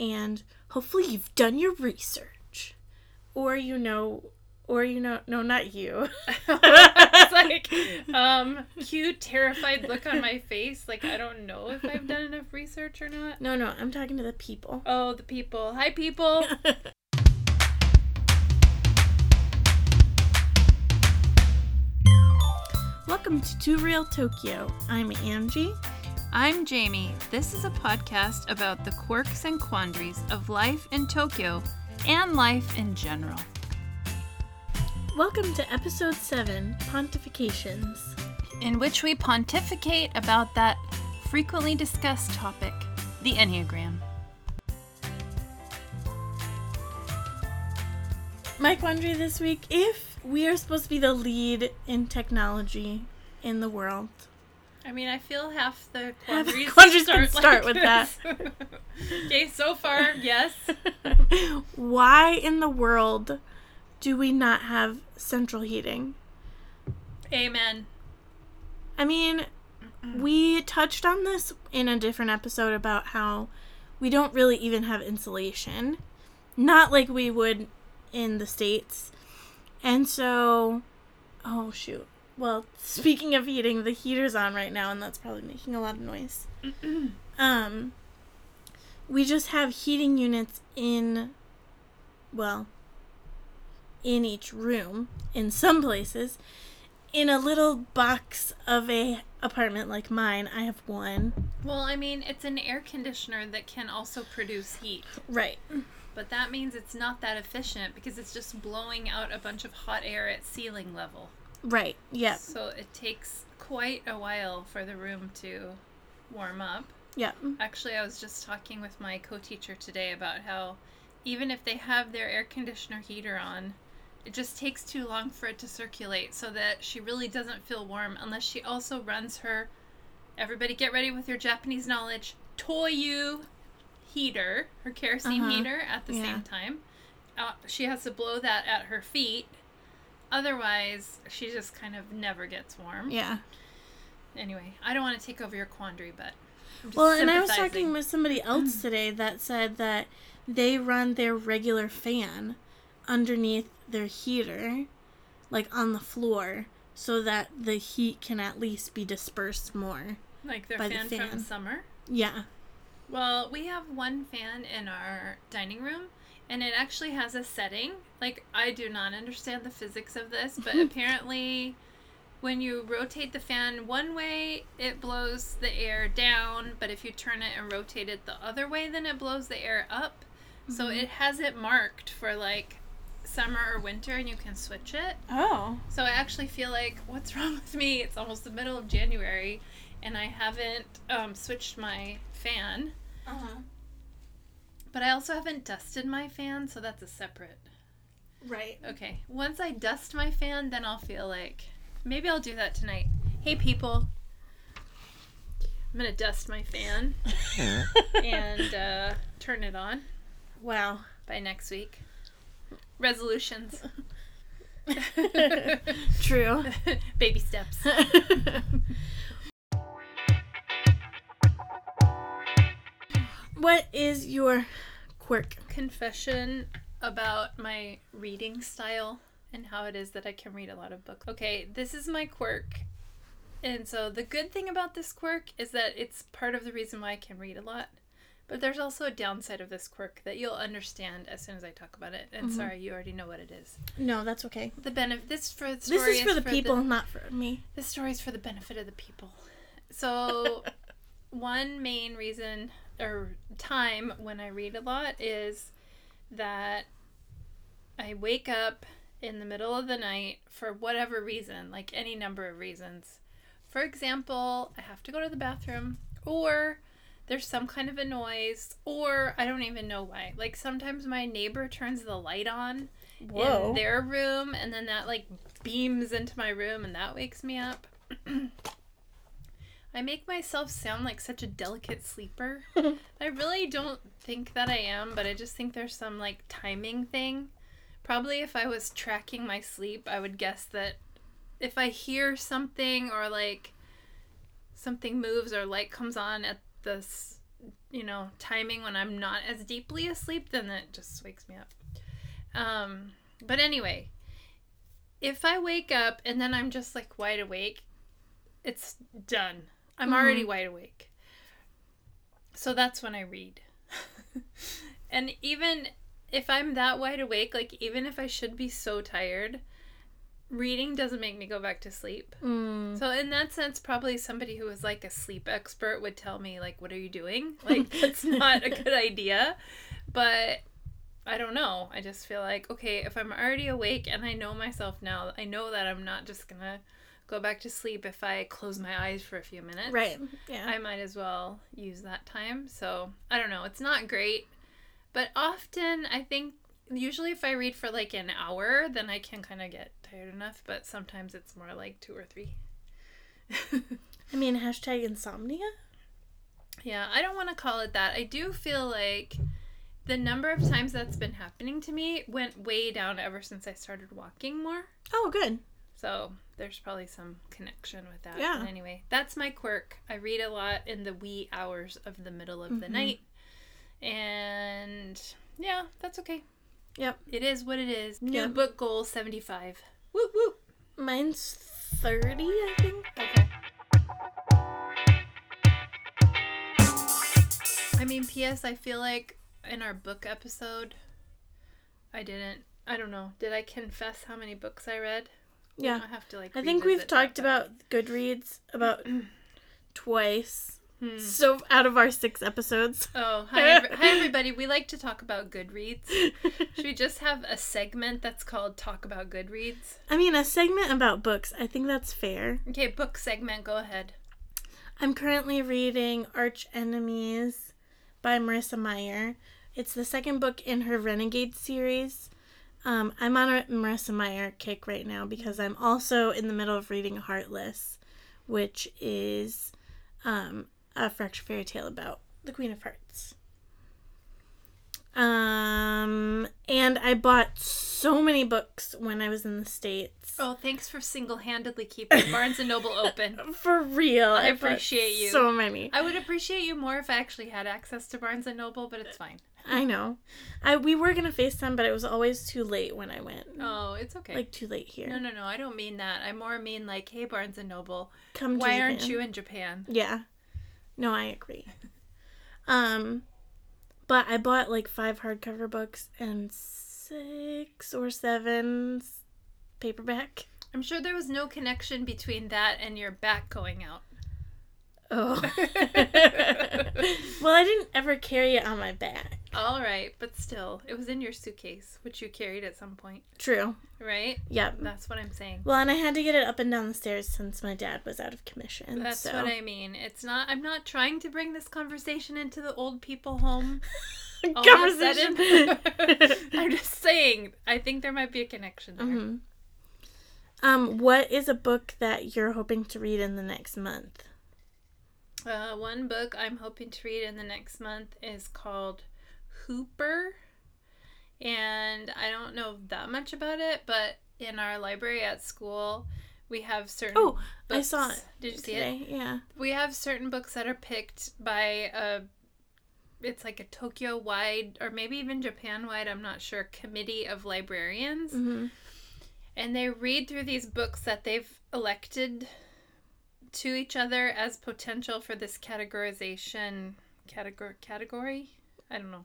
and hopefully you've done your research. Or you know, or you know, no, not you. it's like, um, cute, terrified look on my face. Like, I don't know if I've done enough research or not. no, no, I'm talking to the people. Oh, the people. Hi, people. Welcome to two Real Tokyo. I'm Angie. I'm Jamie. This is a podcast about the quirks and quandaries of life in Tokyo and life in general. Welcome to episode 7 Pontifications. in which we pontificate about that frequently discussed topic, the Enneagram. My quandary this week if we are supposed to be the lead in technology in the world, I mean, I feel half the Half the quandaries, quandaries can start with that. okay, so far, yes. why in the world do we not have central heating? Amen. I mean, we touched on this in a different episode about how we don't really even have insulation. Not like we would in the States. And so, oh shoot. Well, speaking of heating, the heater's on right now, and that's probably making a lot of noise. um, we just have heating units in, well, in each room in some places in a little box of a apartment like mine i have one Well, I mean, it's an air conditioner that can also produce heat, right but that means it's not that efficient because it's just blowing out a bunch of hot air at ceiling level. Right Yeah. So it takes quite a while for the room to warm up. Yeah. Actually, I was just talking with my co teacher today about how even if they have their air conditioner heater on, it just takes too long for it to circulate so that she really doesn't feel warm unless she also runs her, everybody get ready with your Japanese knowledge, Toyu heater, her kerosene Uh-huh. heater at the Yeah. same time. Uh, she has to blow that at her feet. Otherwise, she just kind of never gets warm. yeah Anyway, I don't want to take over your quandary, but. Well and i was talking with somebody else mm. today that said that they run their regular fan underneath their heater like on the floor so that the heat can at least be dispersed more Like their by the fan, from fan. summer. yeah Well, we have one fan in our dining room, and it actually has a setting. Like, I do not understand the physics of this, but apparently, when you rotate the fan one way, it blows the air down, but if you turn it and rotate it the other way, then it blows the air up. So Mm-hmm. it has it marked for like summer or winter, and you can switch it. oh So I actually feel like, what's wrong with me? It's almost the middle of January, and I haven't um, switched my fan. uh-huh But I also haven't dusted my fan, so that's a separate. right Okay, once I dust my fan, then I'll feel like maybe I'll do that tonight. Hey, people. I'm gonna dust my fan and uh, turn it on wow by next week. Resolutions. true Baby steps. What is your quirk? confession about my reading style and how it is that I can read a lot of books. Okay, this is my quirk. And so the good thing about this quirk is that it's part of the reason why I can read a lot. But there's also a downside of this quirk that you'll understand as soon as I talk about it. And mm-hmm. sorry, you already know what it is. No, that's okay. The benefit this for the story This is for the people, not for me. this story is for the benefit of the people. So, one main reason or time when I read a lot is that I wake up in the middle of the night for whatever reason, like any number of reasons. For example, I have to go to the bathroom, or there's some kind of a noise, or I don't even know why. Like sometimes my neighbor turns the light on in their room and then that like beams into my room and that wakes me up. I make myself sound like such a delicate sleeper. I really don't think that I am, but I just think there's some like timing thing. Probably if I was tracking my sleep, I would guess that if I hear something or like something moves or light comes on at this you know, timing when I'm not as deeply asleep, then that just wakes me up. Um, but anyway, if I wake up and then I'm just like wide awake, it's done. I'm already wide awake. So that's when I read. and even if I'm that wide awake, like even if I should be so tired, reading doesn't make me go back to sleep. Mm. So in that sense, probably somebody who is like a sleep expert would tell me like, "What are you doing? Like that's not a good idea." But I don't know. I just feel like okay, if I'm already awake and I know myself now, I know that I'm not just gonna go back to sleep if I close my eyes for a few minutes. Right. Yeah. I might as well use that time. So I don't know. It's not great, but often I think usually if I read for like an hour, then I can kind of get tired enough. But sometimes it's more like two or three. I mean, hashtag insomnia. yeah, I don't want to call it that. I do feel like the number of times that's been happening to me went way down ever since I started walking more. Oh, good. So there's probably some connection with that. Yeah. But anyway, that's my quirk. I read a lot in the wee hours of the middle of the Mhm. night. And yeah, that's okay. Yep. It is what it is. New Yeah. book goal 75. Whoop whoop. Mine's 30, I think. Okay. I mean, P.S. I feel like in our book episode, I didn't. I don't know. Did I confess how many books I read? Yeah. have to like. I think we've that, talked about Goodreads about twice. Hmm. So out of our six episodes. Oh, hi, hi everybody. We like to talk about Goodreads. Should we just have a segment that's called Talk About Goodreads? I mean, a segment about books. I think that's fair. Okay, book segment, go ahead. I'm currently reading Arch Enemies by Marissa Meyer. It's the second book in her Renegade series. Um, I'm on a Marissa Meyer kick right now because I'm also in the middle of reading Heartless, which is um, a fractured fairy tale about the Queen of Hearts. Um, and I bought so many books when I was in the States. Oh, thanks for single handedly keeping Barnes and Noble open. For real. I bought appreciate you. So many. I would appreciate you more if I actually had access to Barnes and Noble, but it's fine. I know. I we were gonna FaceTime, but it was always too late when I went. Oh, it's okay. Like too late here. no, no, no. I don't mean that. I more mean like, hey, Barnes and Noble, Come to why aren't you in Japan? Yeah. No, I agree. Um, but I bought like five hardcover books and six or seven paperback. I'm sure there was no connection between that and your back going out. Oh. well, I didn't ever carry it on my back. All right, but still, it was in your suitcase, which you carried at some point, True. right? Yep. That's what I'm saying. Well, and I had to get it up and down the stairs since my dad was out of commission. That's so. what I mean. It's not. I'm not trying to bring this conversation into the old people home. all that said Conversation. I'm just saying. I think there might be a connection there. hmm Um, what is a book that you're hoping to read in the next month? Uh, one book I'm hoping to read in the next month is called Hooper. And I don't know that much about it, but in our library at school, we have certain Oh, I books. saw it Did you see it? Yeah. We have certain books that are picked by a it's like a Tokyo wide or maybe even Japan wide, I'm not sure, committee of librarians. hmm And they read through these books that they've elected to each other as potential for this categorization category category. I don't know.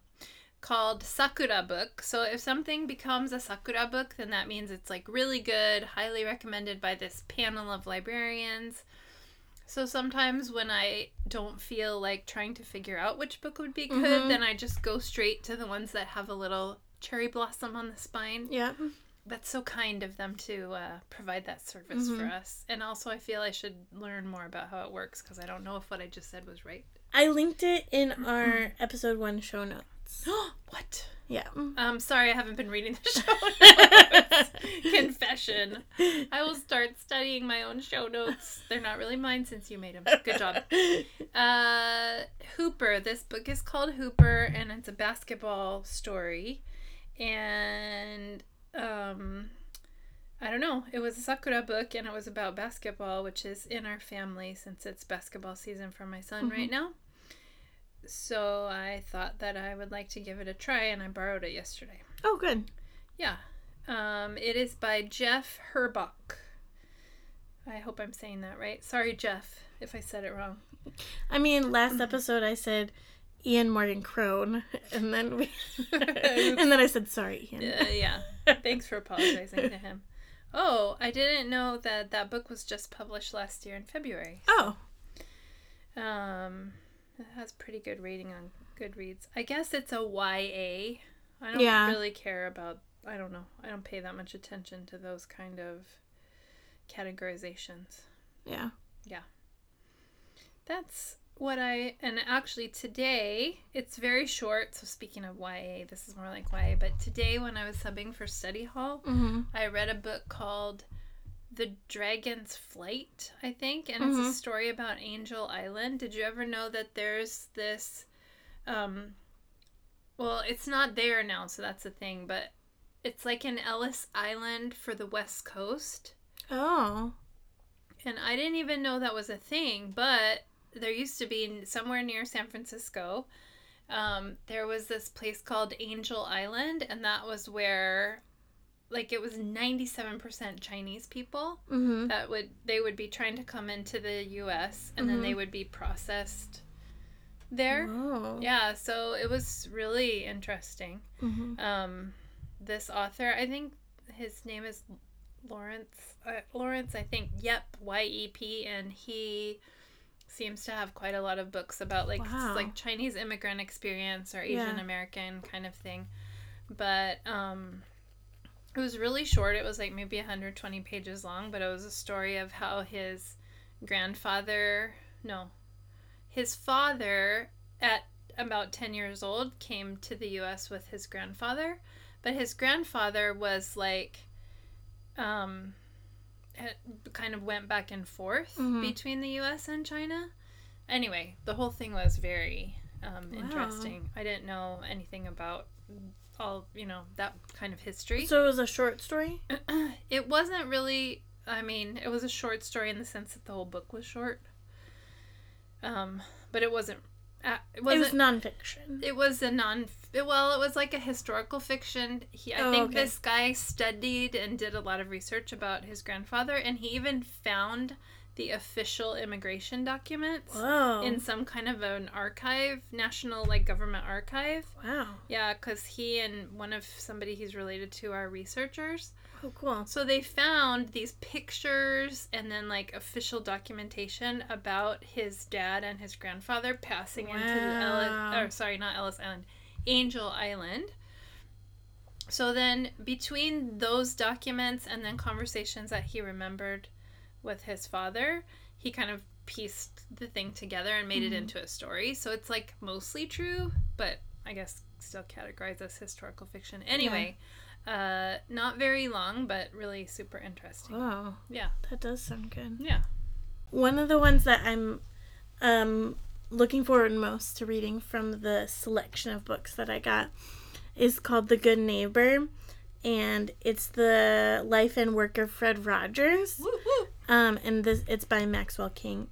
Called Sakura book. So if something becomes a Sakura book, then that means it's like really good, highly recommended by this panel of librarians. So sometimes when I don't feel like trying to figure out which book would be good, Mhm. then I just go straight to the ones that have a little cherry blossom on the spine Yeah. that's so kind of them to uh, provide that service for Mhm. us. And also, I feel I should learn more about how it works because I don't know if what I just said was right. I linked it in our episode one show notes. what? Yeah. Um, sorry, I haven't been reading the show notes. Confession. I will start studying my own show notes. They're not really mine since you made them. Good job. Uh, Hooper. This book is called Hooper, and it's a basketball story. And um, I don't know. It was a Sakura book, and it was about basketball, which is in our family since it's basketball season for my son right now. So I thought that I would like to give it a try, and I borrowed it yesterday. Oh, good. Yeah. Um, it is by Geoff Herbach. I hope I'm saying that right. Sorry, Jeff, if I said it wrong. I mean, last episode I said Ian Morgan Cron, and then we, and then I said sorry, Ian. Uh, yeah. Thanks for apologizing to him. Oh, I didn't know that that book was just published last year in February. Oh, Um, it has pretty good rating on Goodreads. I guess it's a YA. I don't Yeah. really care about. I don't know. I don't pay that much attention to those kind of categorizations. yeah. Yeah. That's what I and actually today it's very short. So speaking of YA, this is more like YA. But today when I was subbing for study hall, Mm-hmm. I read a book called The Dragon's Flight, I think, and it's Mhm. a story about Angel Island. Did you ever know that there's this um well, it's not there now, so that's the thing, but it's like an Ellis Island for the West Coast. Oh. And I didn't even know that was a thing, but there used to be somewhere near San Francisco. Um, there was this place called Angel Island, and that was where, like, it was ninety-seven percent Chinese people Mm-hmm. that would they would be trying to come into the U.S. and then Mhm. they would be processed there. Oh. Yeah, so it was really interesting Mm-hmm. um, this author. I think his name is Laurence. Uh, Laurence, I think. Yep, Y E P, and he seems to have quite a lot of books about like Wow. like Chinese immigrant experience or Asian American kind of thing. But um, it was really short. It was like maybe 120 pages long, but it was a story of how his grandfather, no, his father at about 10 years old came to the US with his grandfather, but his grandfather was like um it kind of went back and forth Mhm. between the US and China. Anyway, the whole thing was very um, Wow. interesting. I didn't know anything about all, you know, that kind of history. So it was a short story. it wasn't really i mean it was a short story in the sense that the whole book was short um but it wasn't uh, it It wasn't was nonfiction. it was a non it- well it was like a historical fiction he i Oh, think okay. this guy studied and did a lot of research about his grandfather and he even found the official immigration documents Whoa. in some kind of an archive national like government archive wow. yeah because he and one of somebody he's related to are researchers Oh, cool. so they found these pictures and then like official documentation about his dad and his grandfather passing into the Ellis, or sorry, not Ellis Island, Angel Island. So then between those documents and then conversations that he remembered with his father, he kind of pieced the thing together and made it Mhm. into a story. So it's like mostly true, but I guess still categorized as historical fiction. Anyway, uh, not very long, but really super interesting. Wow. Yeah. That does sound good. Yeah. One of the ones that I'm um, looking forward most to reading from the selection of books that I got is called The Good Neighbor. And it's the life and work of Fred Rogers. Woo woo. Um, and this it's by Maxwell King.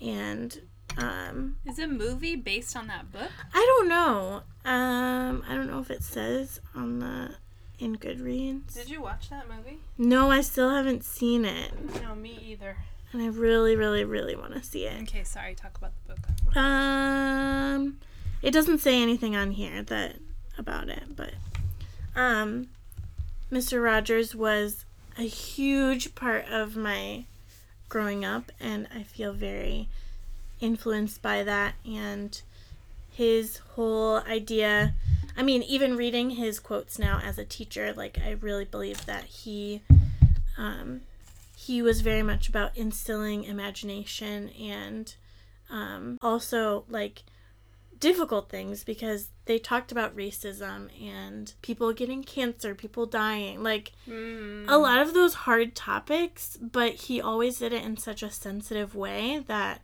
And um, Is a movie based on that book? I don't know. Um, I don't know if it says on the in Goodreads. Did you watch that movie? No, I still haven't seen it, No, me either. and I really, really, really want to see it. Okay, sorry. Talk about the book. Um, it doesn't say anything on here that about it, but um, Mr. Rogers was a huge part of my growing up, and I feel very influenced by that and his whole idea. I mean, even reading his quotes now as a teacher, like I really believe that he um, he was very much about instilling imagination and um, also like difficult things because they talked about racism and people getting cancer, people dying, like Mm. a lot of those hard topics, but he always did it in such a sensitive way that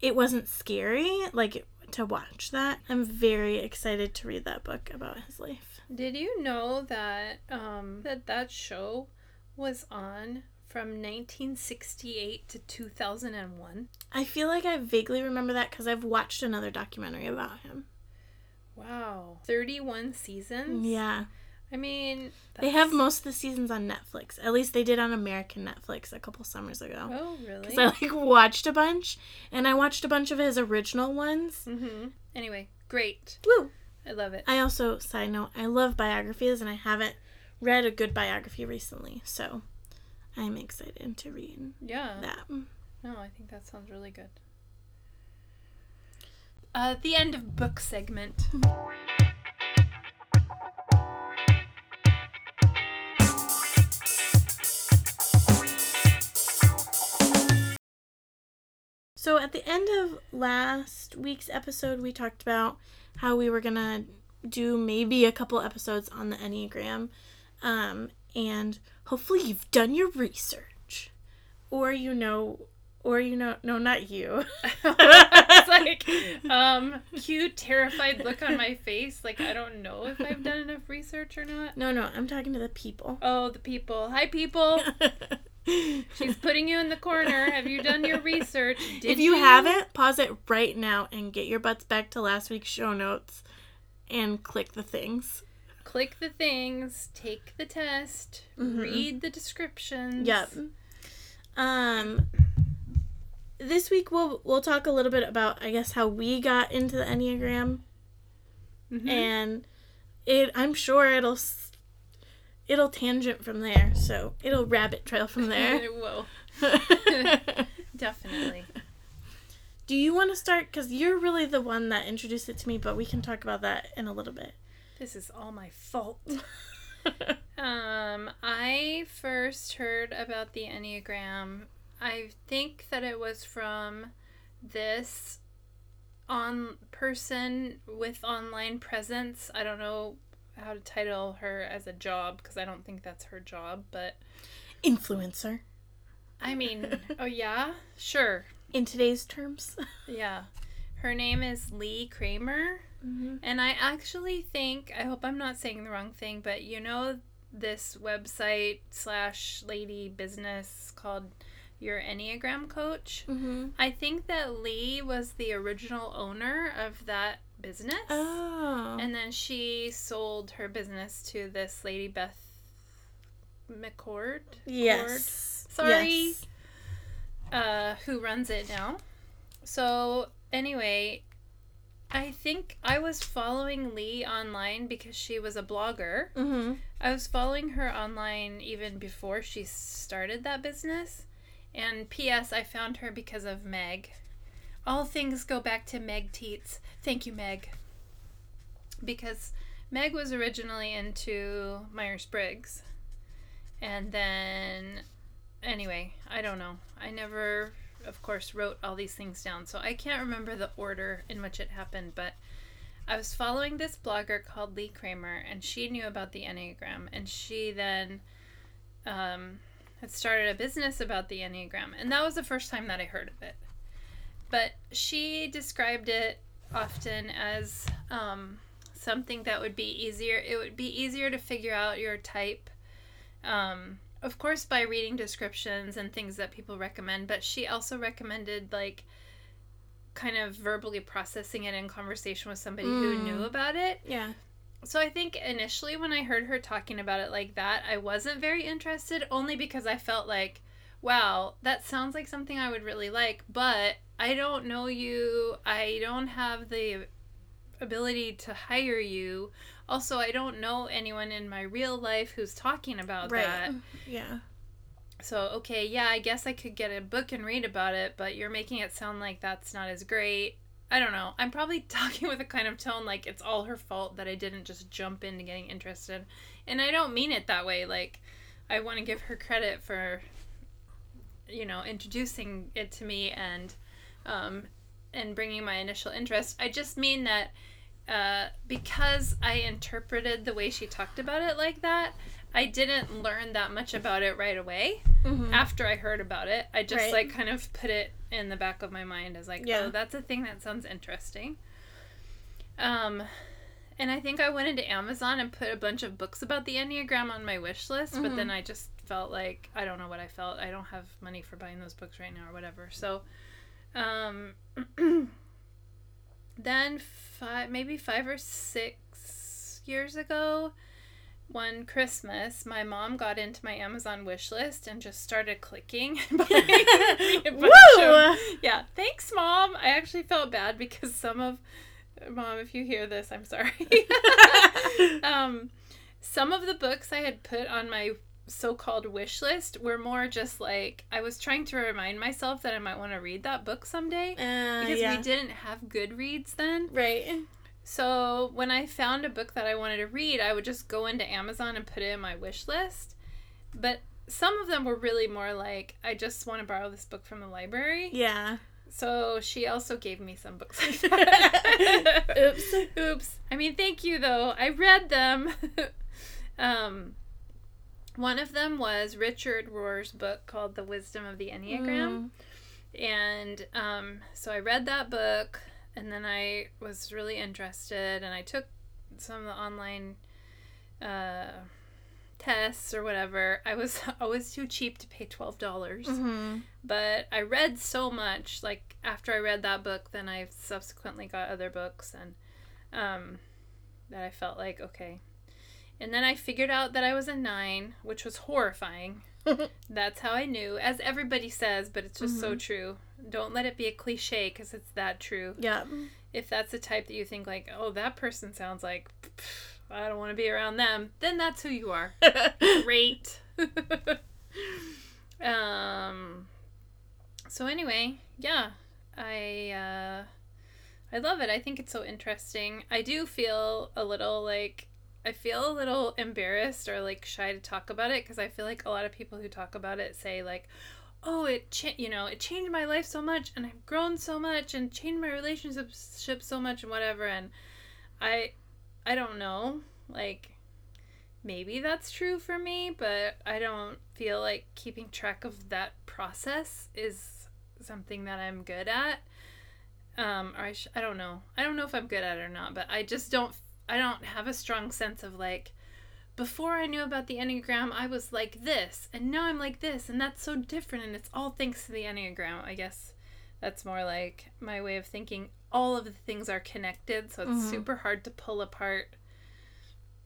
it wasn't scary like to watch that. I'm very excited to read that book about his life. Did you know that um that that show was on from 1968 to 2001. I feel like I vaguely remember that because I've watched another documentary about him. Wow. 31 seasons? Yeah. I mean, They have most of the seasons on Netflix. At least they did on American Netflix a couple summers ago. Oh, really? Because I like watched a bunch, and I watched a bunch of his original ones. mm-hmm. Anyway, great. Woo! I love it. I also, side note, I love biographies, and I haven't read a good biography recently, so I'm excited to read yeah. that. No, I think that sounds really good. Uh, the end of book segment. So at the end of last week's episode, we talked about how we were gonna do maybe a couple episodes on the Enneagram, um, and hopefully you've done your research, or you know, or you know, no, not you. it's like, um, cute, terrified look on my face. Like, I don't know if I've done enough research or not. no, no, I'm talking to the people. Oh, the people. Hi, people. She's putting you in the corner. Have you done your research? Did if you, haven't, pause it right now and get your butts back to last week's show notes and click the things. Click the things, take the test, Mhm. read the descriptions. Yep. Um this week we'll we'll talk a little bit about I guess how we got into the Enneagram Mhm. and it I'm sure it'll it'll tangent from there. So, it'll rabbit trail from there. it will. Definitely. Do you want to start cuz you're really the one that introduced it to me, but we can talk about that in a little bit. This is all my fault. Um, I first heard about the Enneagram. I think that it was from this on person with online presence. I don't know how to title her as a job because I don't think that's her job, but Influencer I mean, oh yeah, sure. in today's terms. Yeah. Her name is Leigh Kramer. Mm-hmm. And I actually think, I hope I'm not saying the wrong thing, but you know this website slash lady business called Your Enneagram Coach? Mm-hmm. I think that Leigh was the original owner of that business. Oh. And then she sold her business to this lady, Beth McCord. yes. Sorry. Yes. uh, who runs it now. So, anyway, I think I was following Leigh online because she was a blogger. Mm-hmm. I was following her online even before she started that business. And P.S., I found her because of Meg. All things go back to Meg Teets. Thank you, Meg. Because Meg was originally into Myers Briggs. And then, anyway, I don't know. I never, of course, wrote all these things down. So I can't remember the order in which it happened. But I was following this blogger called Leigh Kramer, and she knew about the Enneagram. And she then um, had started a business about the Enneagram. And that was the first time that I heard of it. But she described it often as um, something that would be easier. It would be easier to figure out your type. Um, of course, by reading descriptions and things that people recommend, but she also recommended like kind of verbally processing it in conversation with somebody who Mm. knew about it. Yeah. So I think initially when I heard her talking about it like that, I wasn't very interested only because I felt like, wow, that sounds like something I would really like, but I don't know you. I don't have the ability to hire you. Also, I don't know anyone in my real life who's talking about Right. that. Yeah. So, okay, yeah, I guess I could get a book and read about it, but you're making it sound like that's not as great. I don't know. I'm probably talking with a kind of tone like it's all her fault that I didn't just jump into getting interested. And I don't mean it that way. Like, I want to give her credit for, you know, introducing it to me and, um, and bringing my initial interest. I just mean that uh, because I interpreted the way she talked about it like that, I didn't learn that much about it right away. Mm-hmm. After I heard about it, I just Right. like kind of put it in the back of my mind as like, Yeah. oh, that's a thing that sounds interesting. Um, and I think I went into Amazon and put a bunch of books about the Enneagram on my wish list, but Mhm. then I just felt like I don't know what I felt. I don't have money for buying those books right now or whatever. So, um, then five, maybe five or six years ago, one Christmas, my mom got into my Amazon wish list and just started clicking. buying me a bunch Woo! yeah, thanks, mom. I actually felt bad because some of mom, if you hear this, I'm sorry. um, some of the books I had put on my so-called wish list were more just like I was trying to remind myself that I might want to read that book someday Uh, because yeah. we didn't have Goodreads then. Right. So when I found a book that I wanted to read, I would just go into Amazon and put it in my wish list. But some of them were really more like, I just want to borrow this book from the library. Yeah. So she also gave me some books like that. Oops. Oops. I mean, thank you though. I read them. um, one of them was Richard Rohr's book called The Wisdom of the Enneagram. And um, so I read that book, and then I was really interested, and I took some of the online uh, tests or whatever. I was always too cheap to pay twelve dollars, Mm-hmm. but I read so much. Like after I read that book, then I subsequently got other books, and um, that I felt like okay. And then I figured out that I was a nine, which was horrifying. That's how I knew, as everybody says, but it's just so true. Don't let it be a cliche because it's that true. Yeah. If that's the type that you think, like, oh, that person sounds like, I don't want to be around them, then that's who you are. Great. um, so, anyway, yeah, I, uh, I love it. I think it's so interesting. I do feel a little like I feel a little embarrassed or like shy to talk about it because I feel like a lot of people who talk about it say like, "Oh, it cha- you know, it changed my life so much and I've grown so much and changed my relationship so much and whatever." And I I don't know. Like maybe that's true for me, but I don't feel like keeping track of that process is something that I'm good at um or I, sh- I don't know i don't know if i'm good at it or not but i just don't i don't have a strong sense of like before i knew about the enneagram i was like this and now i'm like this and that's so different and it's all thanks to the enneagram i guess that's more like my way of thinking all of the things are connected so it's Mhm. super hard to pull apart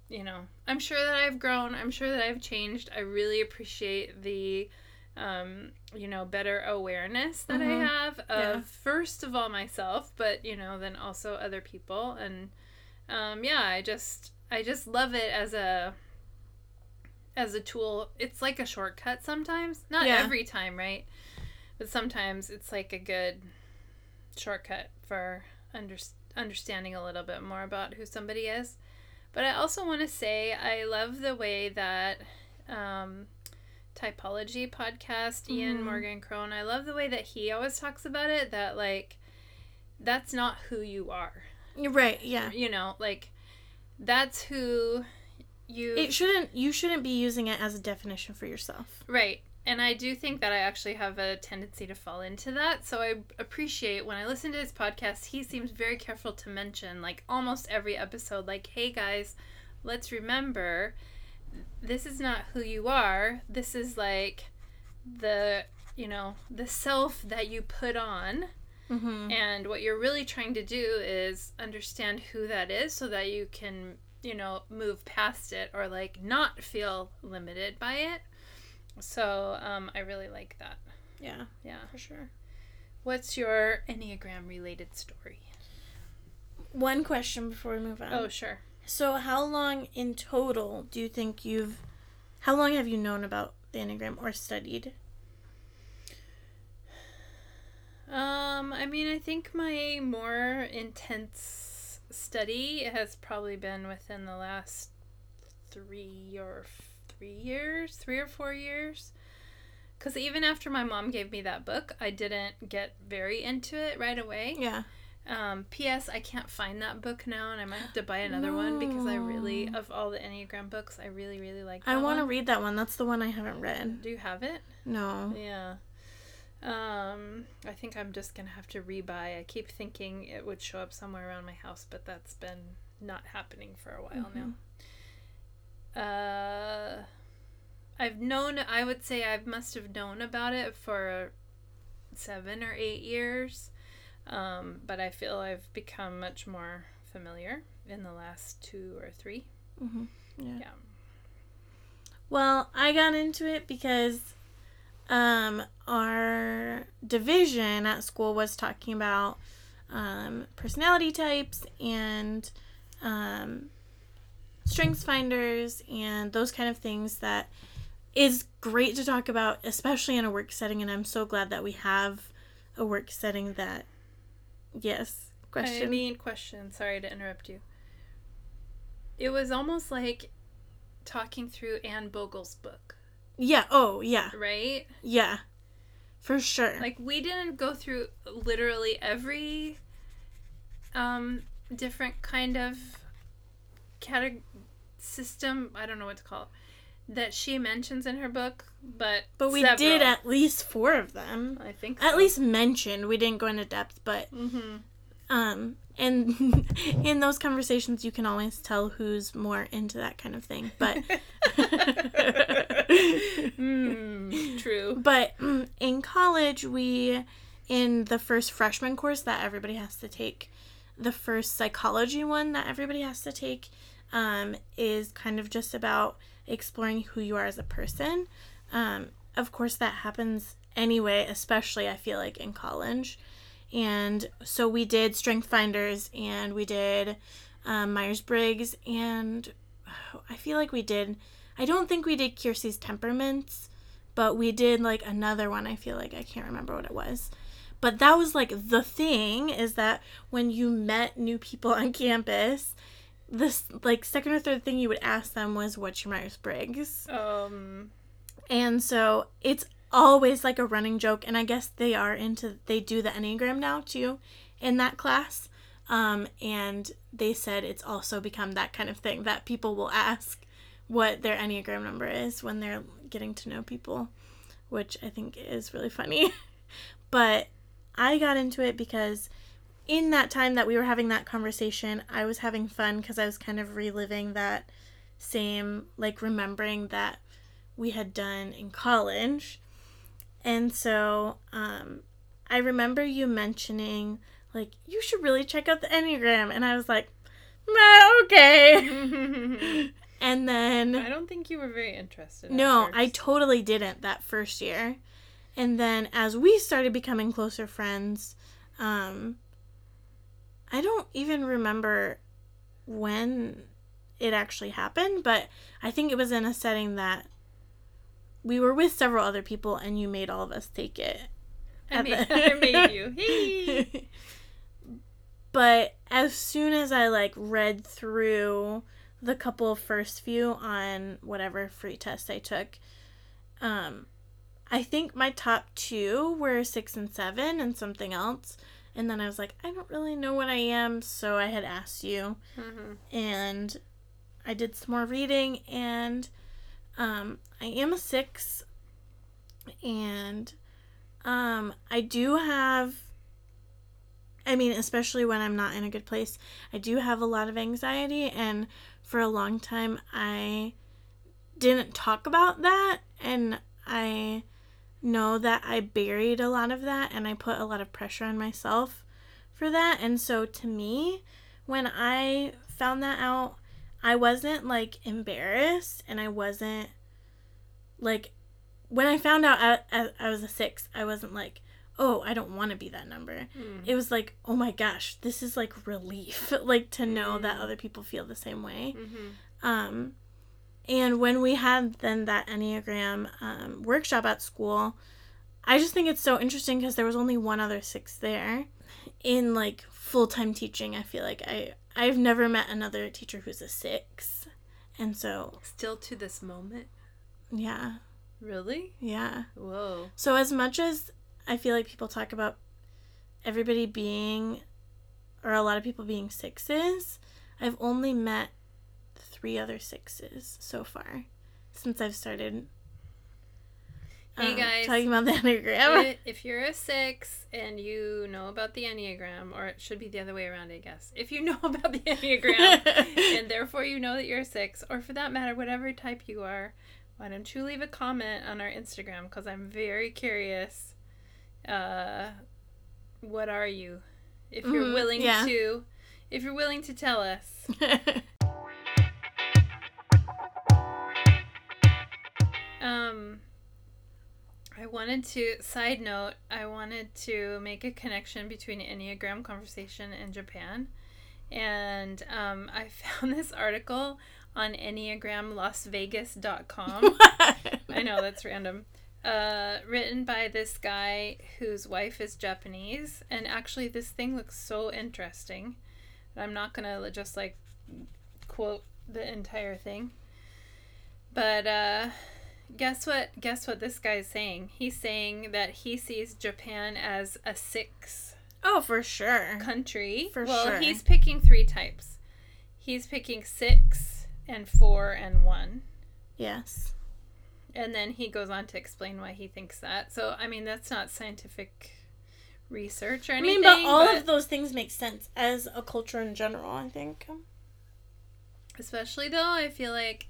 you know i'm sure that i've grown i'm sure that i've changed i really appreciate the um, you know, better awareness that Mhm. I have of Yeah. first of all myself, but you know, then also other people, and um, yeah, I just I just love it as a as a tool. It's like a shortcut sometimes, not Yeah. every time, right? But sometimes it's like a good shortcut for under, understanding a little bit more about who somebody is. But I also want to say I love the way that um, typology podcast ian Mhm. morgan cron i love the way that he always talks about it that like that's not who You're right. Yeah. you know like that's who you It shouldn't. You shouldn't be using it as a definition for yourself. right and i do think that i actually have a tendency to fall into that so i appreciate when i listen to his podcast he seems very careful to mention like almost every episode like hey guys let's remember this is not who you are this is like the you know the self that you put on Mm-hmm. and what you're really trying to do is understand who that is so that you can, you know, move past it or like not feel limited by it. So um, I really like that. Yeah, Yeah. for sure. What's your Enneagram related story? One question before we move on. oh, sure. So, how long in total do you think you've? How long have you known about the enneagram or studied? Um, I mean, I think my more intense study has probably been within the last three or three years, three or four years. Because even after my mom gave me that book, I didn't get very into it right away. Yeah. Um, P.S. I can't find that book now, and I might have to buy another one because I really, of all the Enneagram books, I really, really like. I want to read that one. That's the one I haven't read. Do you have it? No. Yeah. Um, I think I'm just gonna have to rebuy. I keep thinking it would show up somewhere around my house, but that's been not happening for a while now. Uh, I've known. I would say I must have known about it for seven or eight years, um, but I feel I've become much more familiar in the last two or 3 Mm-hmm. Yeah. Yeah. Well, I got into it because um, our division at school was talking about um, personality types and um, strengths finders and those kind of things that is great to talk about, especially in a work setting. And I'm so glad that we have a work setting that, yes, question. I mean, question. Sorry to interrupt you. It was almost like talking through Anne Bogel's book, yeah. Oh, yeah. right? Yeah. For sure. Like we didn't go through literally every um different kind of category system, I don't know what to call it, that she mentions in her book, but But we several. did at least four of them. I think At least mentioned. We didn't go into depth, but Mhm. um and in those conversations you can always tell who's more into that kind of thing. But Mm, true. but in college we in the first freshman course that everybody has to take, the first psychology one that everybody has to take um, is kind of just about exploring who you are as a person. Um, of course, that happens anyway, especially I feel like in college. And so we did Strength Finders and we did um, Myers Briggs, and I feel like we did. I don't think we did Keirsey's Temperaments, but we did like another one. I feel like I can't remember what it was. But that was like the thing is that when you met new people on campus, this like second or third thing you would ask them was what's your Myers Briggs? Um And so it's always like a running joke and I guess they are into they do the Enneagram now too in that class. Um and they said it's also become that kind of thing that people will ask what their Enneagram number is when they're getting to know people, which I think is really funny. but I got into it because in that time that we were having that conversation, I was having fun because I was kind of reliving that same, like remembering that we had done in college. And so um, I remember you mentioning, like, you should really check out the Enneagram. And I was like, "Nah, okay. And then. I don't think you were very interested. No, I totally didn't that first year. And then as we started becoming closer friends, um I don't even remember when it actually happened, but I think it was in a setting that we were with several other people and you made all of us take it. I made, I made you. Hey. but as soon as I like read through the couple of first few on whatever free test I took, um, I think my top two were six and seven and something else. And then I was like, I don't really know what I am, so I had asked you, Mhm. and I did some more reading, and um, I am a six, and um, I do have I mean, especially when I'm not in a good place, I do have a lot of anxiety. And for a long time, I didn't talk about that. And I know that I buried a lot of that and I put a lot of pressure on myself for that. And so to me, when I found that out, I wasn't like embarrassed and I wasn't like, when I found out I, I, I was a six, I wasn't like, oh, I don't want to be that number Mm. it was like, oh my gosh, this is like relief, like to know that Mm. other people feel the same way. Mhm. Um, and when we had then that Enneagram um, workshop at school, I just think it's so interesting because there was only one other six there. In like full time teaching, I feel like I I've never met another teacher who's a six, and so Still to this moment. yeah, Really? yeah. Whoa. So as much as I feel like people talk about everybody being or a lot of people being sixes, I've only met three other sixes so far since I've started Hey, um, guys. talking about the Enneagram. If you're a six and you know about the Enneagram, or it should be the other way around, I guess. If you know about the Enneagram and therefore you know that you're a six, or for that matter, whatever type you are, why don't you leave a comment on our Instagram? Because I'm very curious. Uh, what are you? If you're Mhm, willing yeah. to, if you're willing to tell us. Um, I wanted to, side note, I wanted to make a connection between Enneagram conversation and Japan. And um, I found this article on EnneagramLasVegas.com. I know that's random. Uh, written by this guy whose wife is Japanese. And actually, this thing looks so interesting. I'm not going to just like quote the entire thing. But uh, guess what? Guess what this guy is saying? He's saying that he sees Japan as a six oh, for sure. country. For well, sure. Well, he's picking three types. He's picking six and four and one. Yes. And then he goes on to explain why he thinks that. So, I mean, that's not scientific research or I anything. mean, but all but of those things make sense as a culture in general, I think. especially though, I feel like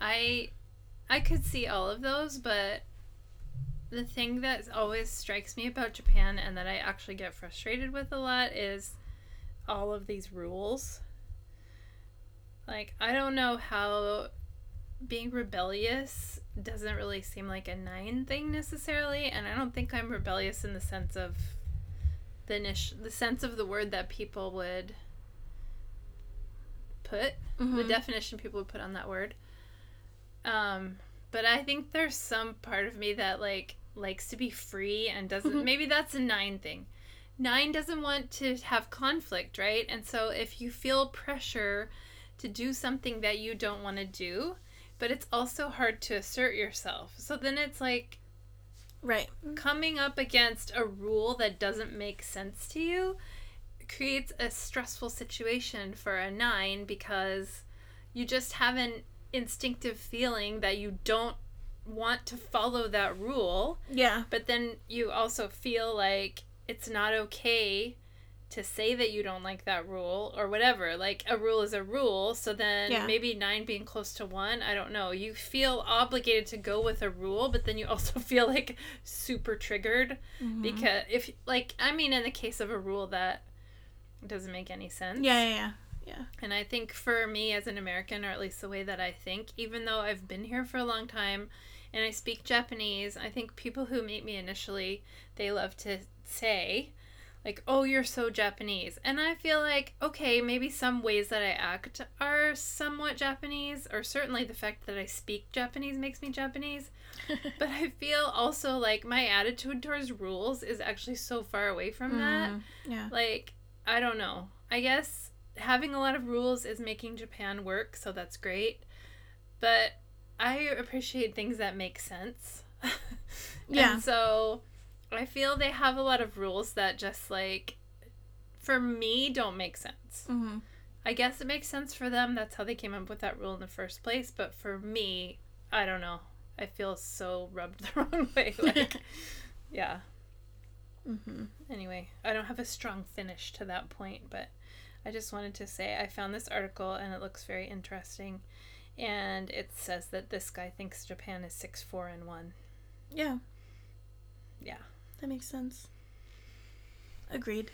I I could see all of those, but the thing that always strikes me about Japan and that I actually get frustrated with a lot is all of these rules. Like, I don't know how being rebellious doesn't really seem like a nine thing necessarily, and I don't think I'm rebellious in the sense of the init- the sense of the word that people would put the Mhm. definition people would put on that word. Um, but I think there's some part of me that like likes to be free and doesn't. Mhm. Maybe that's a nine thing. Nine doesn't want to have conflict, right? And so if you feel pressure to do something that you don't want to do, but it's also hard to assert yourself. So then it's like Right. coming up against a rule that doesn't make sense to you creates a stressful situation for a nine because you just have an instinctive feeling that you don't want to follow that rule, Yeah. but then you also feel like it's not okay to say that you don't like that rule or whatever. Like a rule is a rule, so then Yeah. maybe nine being close to one, I don't know. You feel obligated to go with a rule, but then you also feel like super triggered Mhm. because if like I mean in the case of a rule that doesn't make any sense. Yeah, yeah, yeah. And I think for me as an American, or at least the way that I think, even though I've been here for a long time and I speak Japanese, I think people who meet me initially, they love to say, like, oh, you're so Japanese. And I feel like, okay, maybe some ways that I act are somewhat Japanese, or certainly the fact that I speak Japanese makes me Japanese. But I feel also like my attitude towards rules is actually so far away from that Mhm. Yeah. like i don't know i guess having a lot of rules is making japan work so that's great but i appreciate things that make sense Yeah. and so i feel they have a lot of rules that just like for me don't make sense Mm-hmm. i guess it makes sense for them that's how they came up with that rule in the first place but for me i don't know i feel so rubbed the wrong way like yeah mm-hmm. Anyway, I don't have a strong finish to that point, but I just wanted to say I found this article and it looks very interesting. And it says that this guy thinks Japan is 6 4 and 1. Yeah. Yeah. That makes sense. Agreed.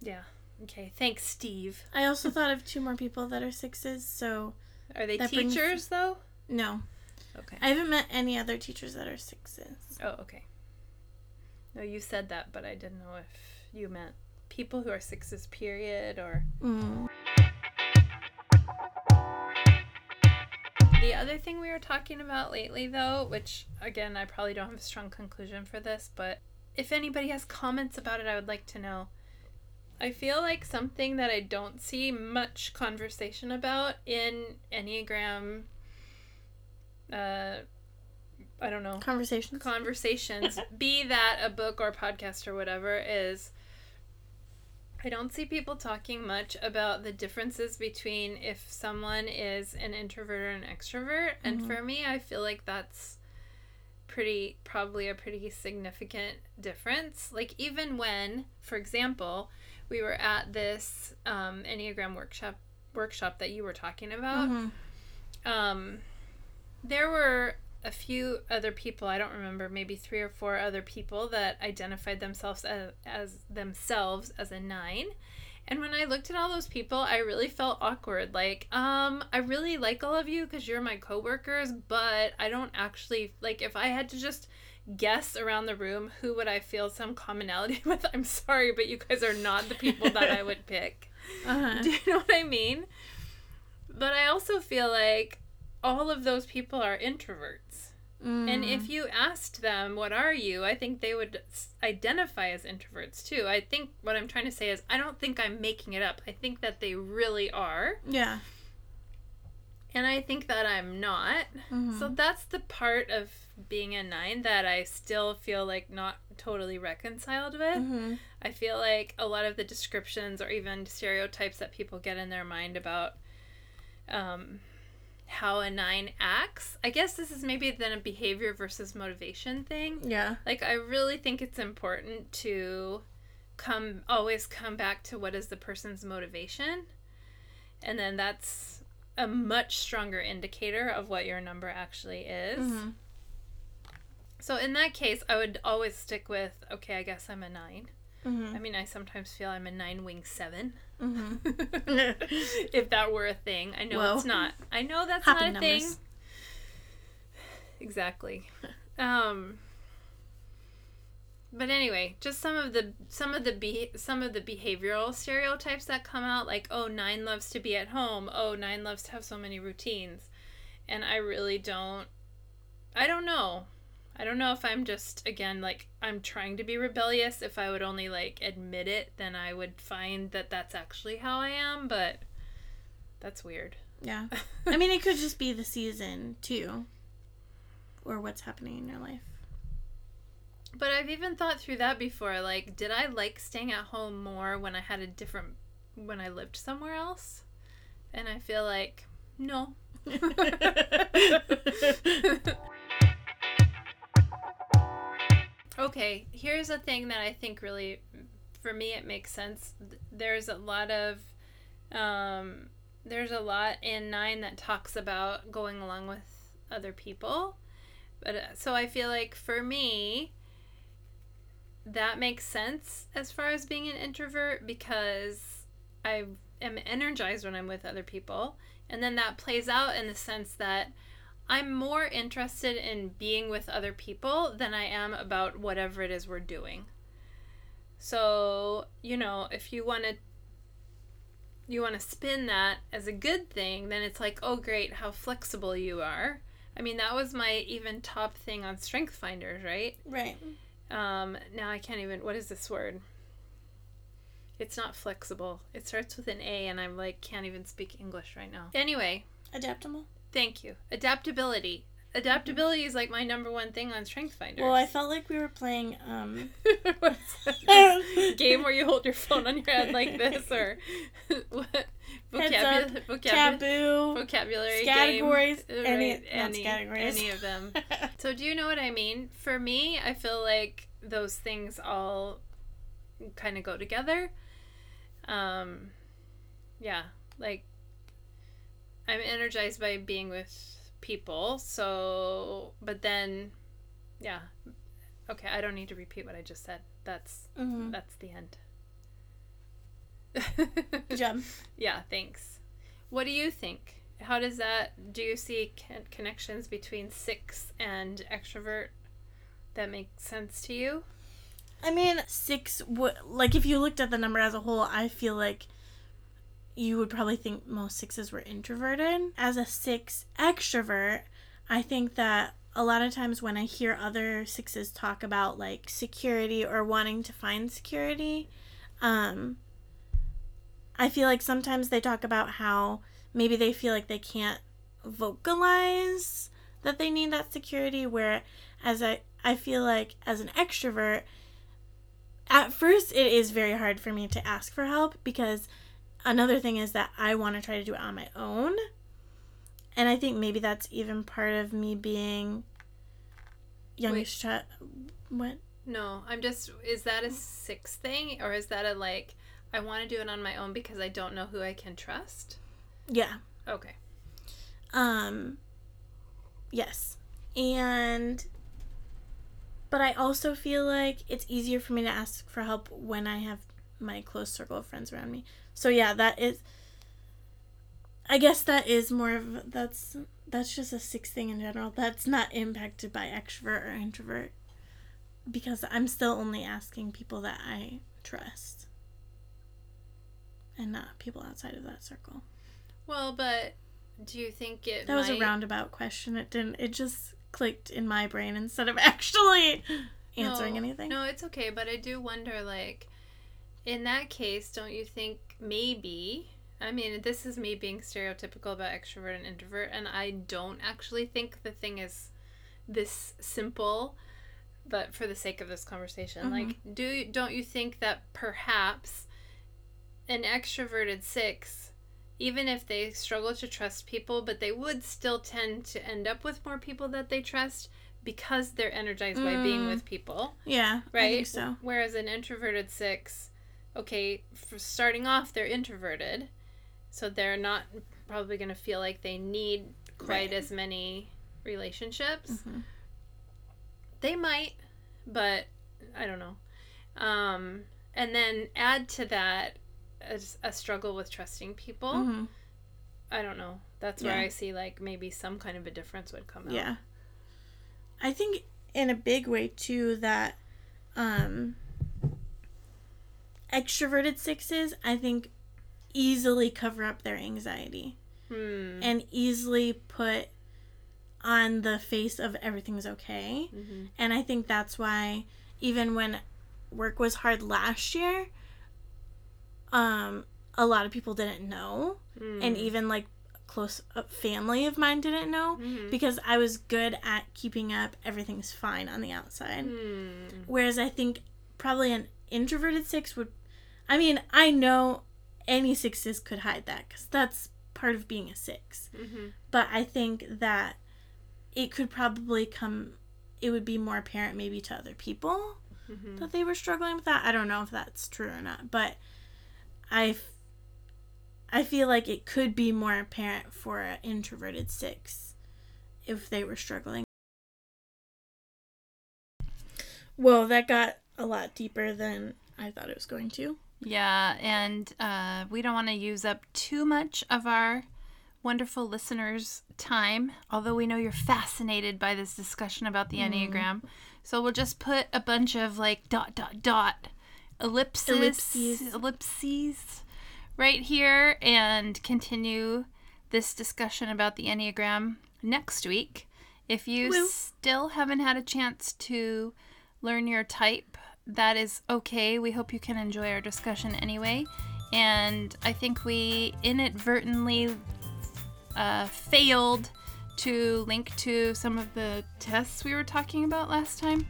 Yeah. Okay. Thanks, Steve. I also thought of two more people that are sixes, so Are they That brings- teachers, though? no. Okay. I haven't met any other teachers that are sixes. Oh, okay. No, you said that, but I didn't know if you meant people who are sixes, period, or. Mm. The other thing we were talking about lately, though, which again, I probably don't have a strong conclusion for this, but if anybody has comments about it, I would like to know. I feel like something that I don't see much conversation about in Enneagram, uh, I don't know, Conversations. conversations, be that a book or podcast or whatever, is I don't see people talking much about the differences between if someone is an introvert or an extrovert. And Mhm. for me, I feel like that's pretty, probably a pretty significant difference. Like, even when, for example, we were at this um, Enneagram workshop workshop that you were talking about Mhm. um there were a few other people i don't remember maybe three or four other people that identified themselves as, as themselves as a nine. And when i looked at all those people i really felt awkward like um i really like all of you because you're my coworkers but i don't actually like if i had to just guess around the room who would i feel some commonality with? I'm sorry but you guys are not the people that i would pick. Uh-huh. do you know what i mean? But i also feel like all of those people are introverts and Mm. if you asked them, what are you? I think they would identify as introverts too. I think what I'm trying to say is, I don't think I'm making it up. I think that they really are. yeah. And I think that I'm not. Mhm. So that's the part of being a nine that I still feel like not totally reconciled with. Mhm. I feel like a lot of the descriptions or even stereotypes that people get in their mind about um, how a nine acts. I guess this is maybe then a behavior versus motivation thing. Yeah. Like I really think it's important to come always come back to what is the person's motivation. And then that's a much stronger indicator of what your number actually is. Mhm. So in that case, I would always stick with okay, I guess I'm a 9. Mhm. I mean, I sometimes feel I'm a 9 wing 7. Mhm. if that were a thing. I know Whoa. it's not. I know that's Happy not a thing. Exactly. Um but anyway, just some of the some of the be- some of the behavioral stereotypes that come out like oh nine loves to be at home. oh nine loves to have so many routines. And I really don't I don't know. I don't know if I'm just again like I'm trying to be rebellious. If I would only like admit it, then I would find that that's actually how I am, but that's weird. Yeah. I mean, it could just be the season too, or what's happening in your life. But I've even thought through that before. Like, did I like staying at home more when I had a different, when I lived somewhere else? And I feel like, no. okay, here's a thing that I think really, for me, it makes sense. There's a lot of, um, there's a lot in nine that talks about going along with other people. But uh, so I feel like for me, that makes sense as far as being an introvert because I am energized when I'm with other people. And then that plays out in the sense that I'm more interested in being with other people than I am about whatever it is we're doing. So, you know, if you want to you want to spin that as a good thing, then it's like, "Oh great, how flexible you are." I mean, that was my even top thing on Strength Finders, right? Right. Um, now I can't even. What is this word? It's not flexible. It starts with an A, and I'm like can't even speak English right now. Anyway, Adaptable. Thank you. Adaptability. Adaptability is like my number one thing on Strength Finders. Well, I felt like we were playing. um game where you hold your phone on your head like this, or what? Vocabulary, up, vocabulary, taboo. vocabulary Categories, game. any- Right, any, categories. any of them. So do you know what I mean? For me, I feel like those things all kind of go together. Um yeah, like I'm energized by being with people. So, but then yeah. Okay, I don't need to repeat what I just said. That's Mhm. that's the end. Good job. yeah, thanks. What do you think? How does that? Do you see con- connections between six and extrovert that make sense to you? I mean, six would like if you looked at the number as a whole, I feel like you would probably think most sixes were introverted. As a six extrovert, I think that a lot of times when I hear other sixes talk about like security or wanting to find security, um, I feel like sometimes they talk about how maybe they feel like they can't vocalize that they need that security. Where as I I feel like as an extrovert, at first it is very hard for me to ask for help because another thing is that I want to try to do it on my own. And I think maybe that's even part of me being youngest child. What? No, I'm just. Is that a six thing, or is that a like? I want to do it on my own because I don't know who I can trust. Yeah. Okay. Um Yes. And but I also feel like it's easier for me to ask for help when I have my close circle of friends around me. So yeah, that is I guess that is more of that's that's just a six thing in general. That's not impacted by extrovert or introvert because I'm still only asking people that I trust and not people outside of that circle. Well, but do you think it That was a roundabout question. It didn't it just clicked in my brain instead of actually answering No, anything. No, it's okay, but I do wonder like in that case, don't you think maybe I mean, this is me being stereotypical about extrovert and introvert and I don't actually think the thing is this simple, but for the sake of this conversation, Mm-hmm. like do don't you think that perhaps an extroverted 6 even if they struggle to trust people, but they would still tend to end up with more people that they trust because they're energized by being Mm. with people Yeah, right? So. Whereas an introverted six, okay, for starting off, they're introverted, so they're not probably going to feel like they need quite Right. as many relationships. Mhm. They might, but I don't know. Um, and then add to that a, a struggle with trusting people. Mhm. I don't know. That's where Yeah. I see like maybe some kind of a difference would come out. Yeah. I think in a big way too that um extroverted sixes I think easily cover up their anxiety Hmm. and easily put on the face of everything's okay. Mhm. And I think that's why even when work was hard last year, um, a lot of people didn't know, and Mm. even like close uh, family of mine didn't know Mhm. because I was good at keeping up. Everything's fine on the outside. Hmm. Whereas I think probably an introverted six would. I mean, I know any sixes could hide that because that's part of being a six Mhm. but I think that it could probably come it would be more apparent maybe to other people Mhm. that they were struggling with that. I don't know if that's true or not, but I f- I feel like it could be more apparent for an introverted 6 if they were struggling. Well, that got a lot deeper than I thought it was going to. Yeah, and uh, we don't want to use up too much of our wonderful listeners' time, although we know you're fascinated by this discussion about the Enneagram. So we'll just put a bunch of like dot, dot, dot, ellipses, Ellipses. ellipses right here and continue this discussion about the Enneagram next week. If you Woo. still haven't had a chance to learn your type, that is okay. We hope you can enjoy our discussion anyway. And I think we inadvertently uh, failed to link to some of the tests we were talking about last time.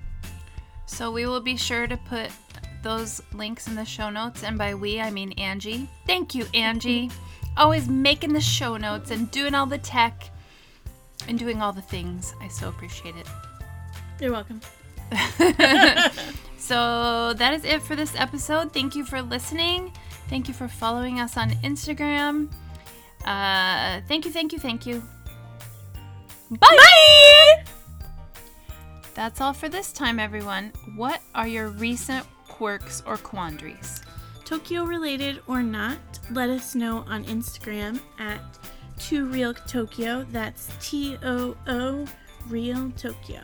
So we will be sure to put those links in the show notes. And by we, I mean Angie. Thank you, Angie. Always making the show notes and doing all the tech and doing all the things. I so appreciate it. You're welcome. So that is it for this episode. Thank you for listening. Thank you for following us on Instagram. Uh, thank you, thank you, thank you. Bye! That's all for this time, everyone. What are your recent quirks or quandaries? Tokyo related or not, let us know on Instagram at Too Real Tokyo. That's T O O Real Tokyo.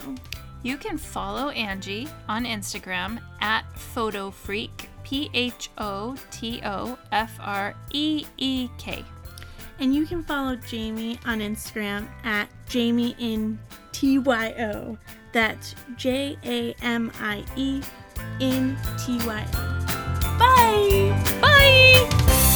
You can follow Angie on Instagram at photofreek, P H O T O F R E E K. And you can follow Jamie on Instagram at Jamie in T Y O. That's J A M I E in T Y O. Bye! Bye!